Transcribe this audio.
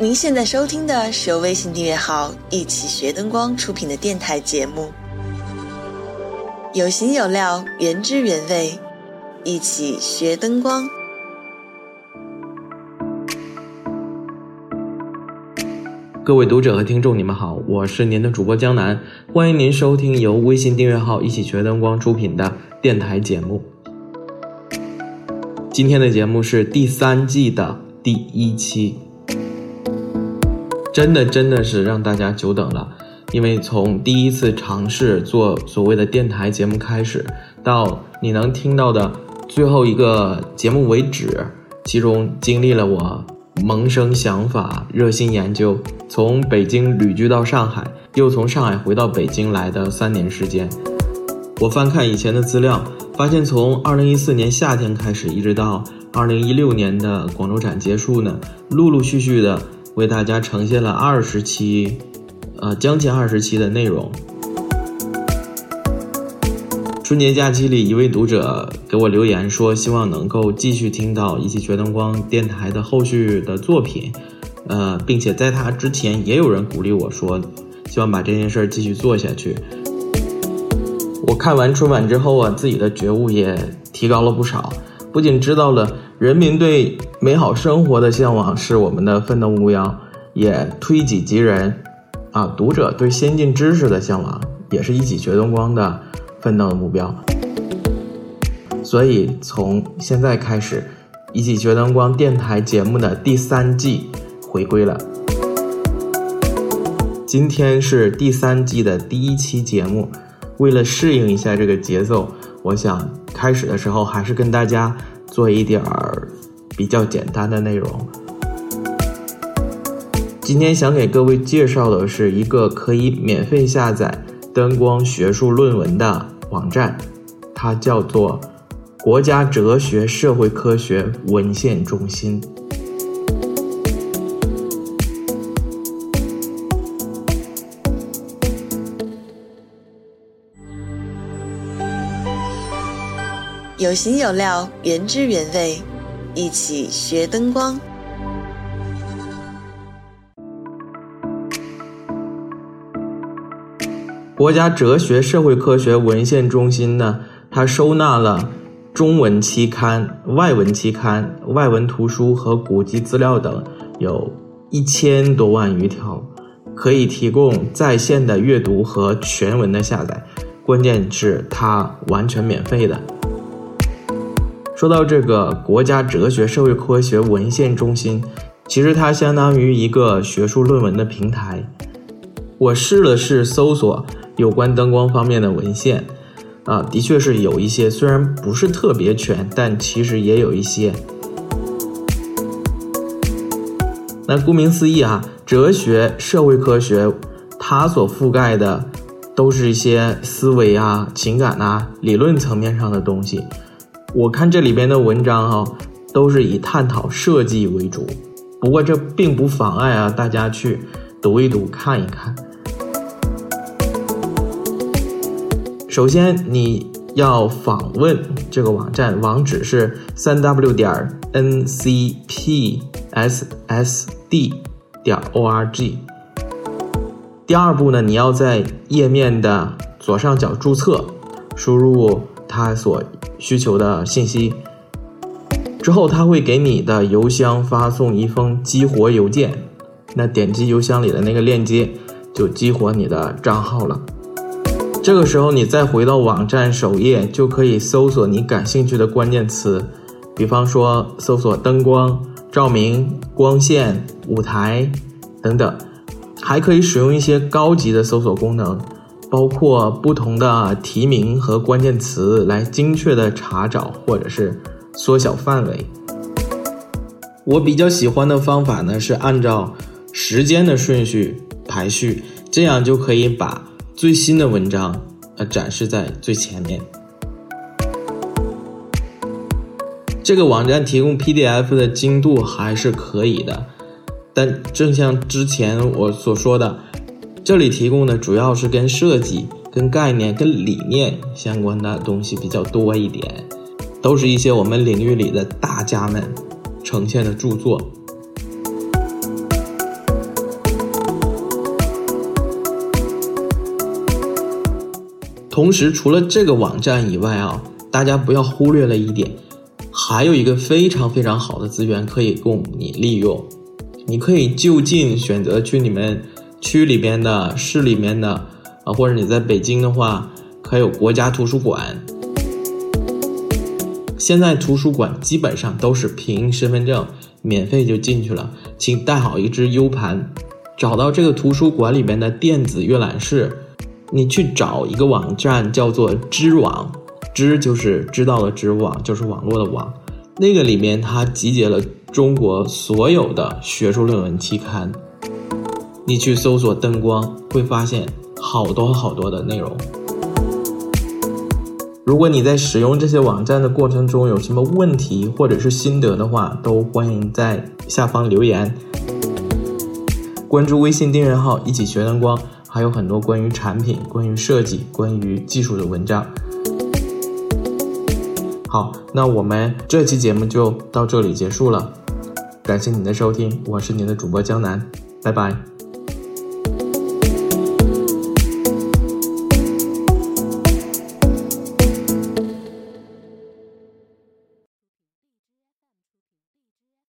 您现在收听的是由微信订阅号“一起学灯光”出品的电台节目，有形有料，原汁原味，一起学灯光。各位读者和听众，你们好，我是您的主播江南，欢迎您收听由微信订阅号“一起学灯光”出品的电台节目。今天的节目是第三季的第一期。真的真的是让大家久等了，因为从第一次尝试做所谓的电台节目开始，到你能听到的最后一个节目为止，其中经历了我萌生想法、热心研究，从北京旅居到上海，又从上海回到北京来的三年时间。我翻看以前的资料，发现从二零一四年夏天开始，一直到二零一六年的广州展结束呢，陆陆续续的。为大家呈现了二十期，呃，将近二十期的内容。春节假期里，一位读者给我留言说，希望能够继续听到一起学灯光电台的后续的作品，呃，并且在他之前也有人鼓励我说，希望把这件事儿继续做下去。我看完春晚之后啊，自己的觉悟也提高了不少。不仅知道了人民对美好生活的向往是我们的奋斗目标，也推己及人，啊，读者对先进知识的向往也是一起学灯光的奋斗的目标。所以从现在开始，一起学灯光电台节目的第三季回归了。今天是第三季的第一期节目，为了适应一下这个节奏，我想。开始的时候还是跟大家做一点儿比较简单的内容。今天想给各位介绍的是一个可以免费下载灯光学术论文的网站，它叫做国家哲学社会科学文献中心。有形有料，原汁原味，一起学灯光。国家哲学社会科学文献中心呢，它收纳了中文期刊、外文期刊、外文图书和古籍资料等，有一千多万余条，可以提供在线的阅读和全文的下载。关键是它完全免费的。说到这个国家哲学社会科学文献中心，其实它相当于一个学术论文的平台。我试了试搜索有关灯光方面的文献，啊，的确是有一些，虽然不是特别全，但其实也有一些。那顾名思义啊，哲学社会科学，它所覆盖的都是一些思维啊、情感啊、理论层面上的东西。我看这里边的文章哈，都是以探讨设计为主，不过这并不妨碍啊大家去读一读、看一看。首先你要访问这个网站，网址是三 w 点 n c p s s d 点 o r g。第二步呢，你要在页面的左上角注册，输入它所。需求的信息之后，他会给你的邮箱发送一封激活邮件。那点击邮箱里的那个链接，就激活你的账号了。这个时候，你再回到网站首页，就可以搜索你感兴趣的关键词，比方说搜索灯光、照明、光线、舞台等等，还可以使用一些高级的搜索功能。包括不同的提名和关键词来精确的查找或者是缩小范围。我比较喜欢的方法呢是按照时间的顺序排序，这样就可以把最新的文章呃展示在最前面。这个网站提供 PDF 的精度还是可以的，但正像之前我所说的。这里提供的主要是跟设计跟概念跟理念相关的东西比较多一点都是一些我们领域里的大家们呈现的著作。同时除了这个网站以外啊大家不要忽略了一点还有一个非常非常好的资源可以供你利用你可以就近选择去你们区里边的、市里面的啊，或者你在北京的话，可有国家图书馆。现在图书馆基本上都是凭身份证免费就进去了，请带好一只 U 盘，找到这个图书馆里面的电子阅览室，你去找一个网站叫做知网，知就是知道的知网，就是网络的网，那个里面它集结了。中国所有的学术论文期刊，你去搜索“灯光”，会发现好多好多的内容。如果你在使用这些网站的过程中有什么问题或者是心得的话，都欢迎在下方留言。关注微信订阅号“一起学灯光”，还有很多关于产品、关于设计、关于技术的文章。好，那我们这期节目就到这里结束了。感谢您的收听，我是您的主播江南，拜拜。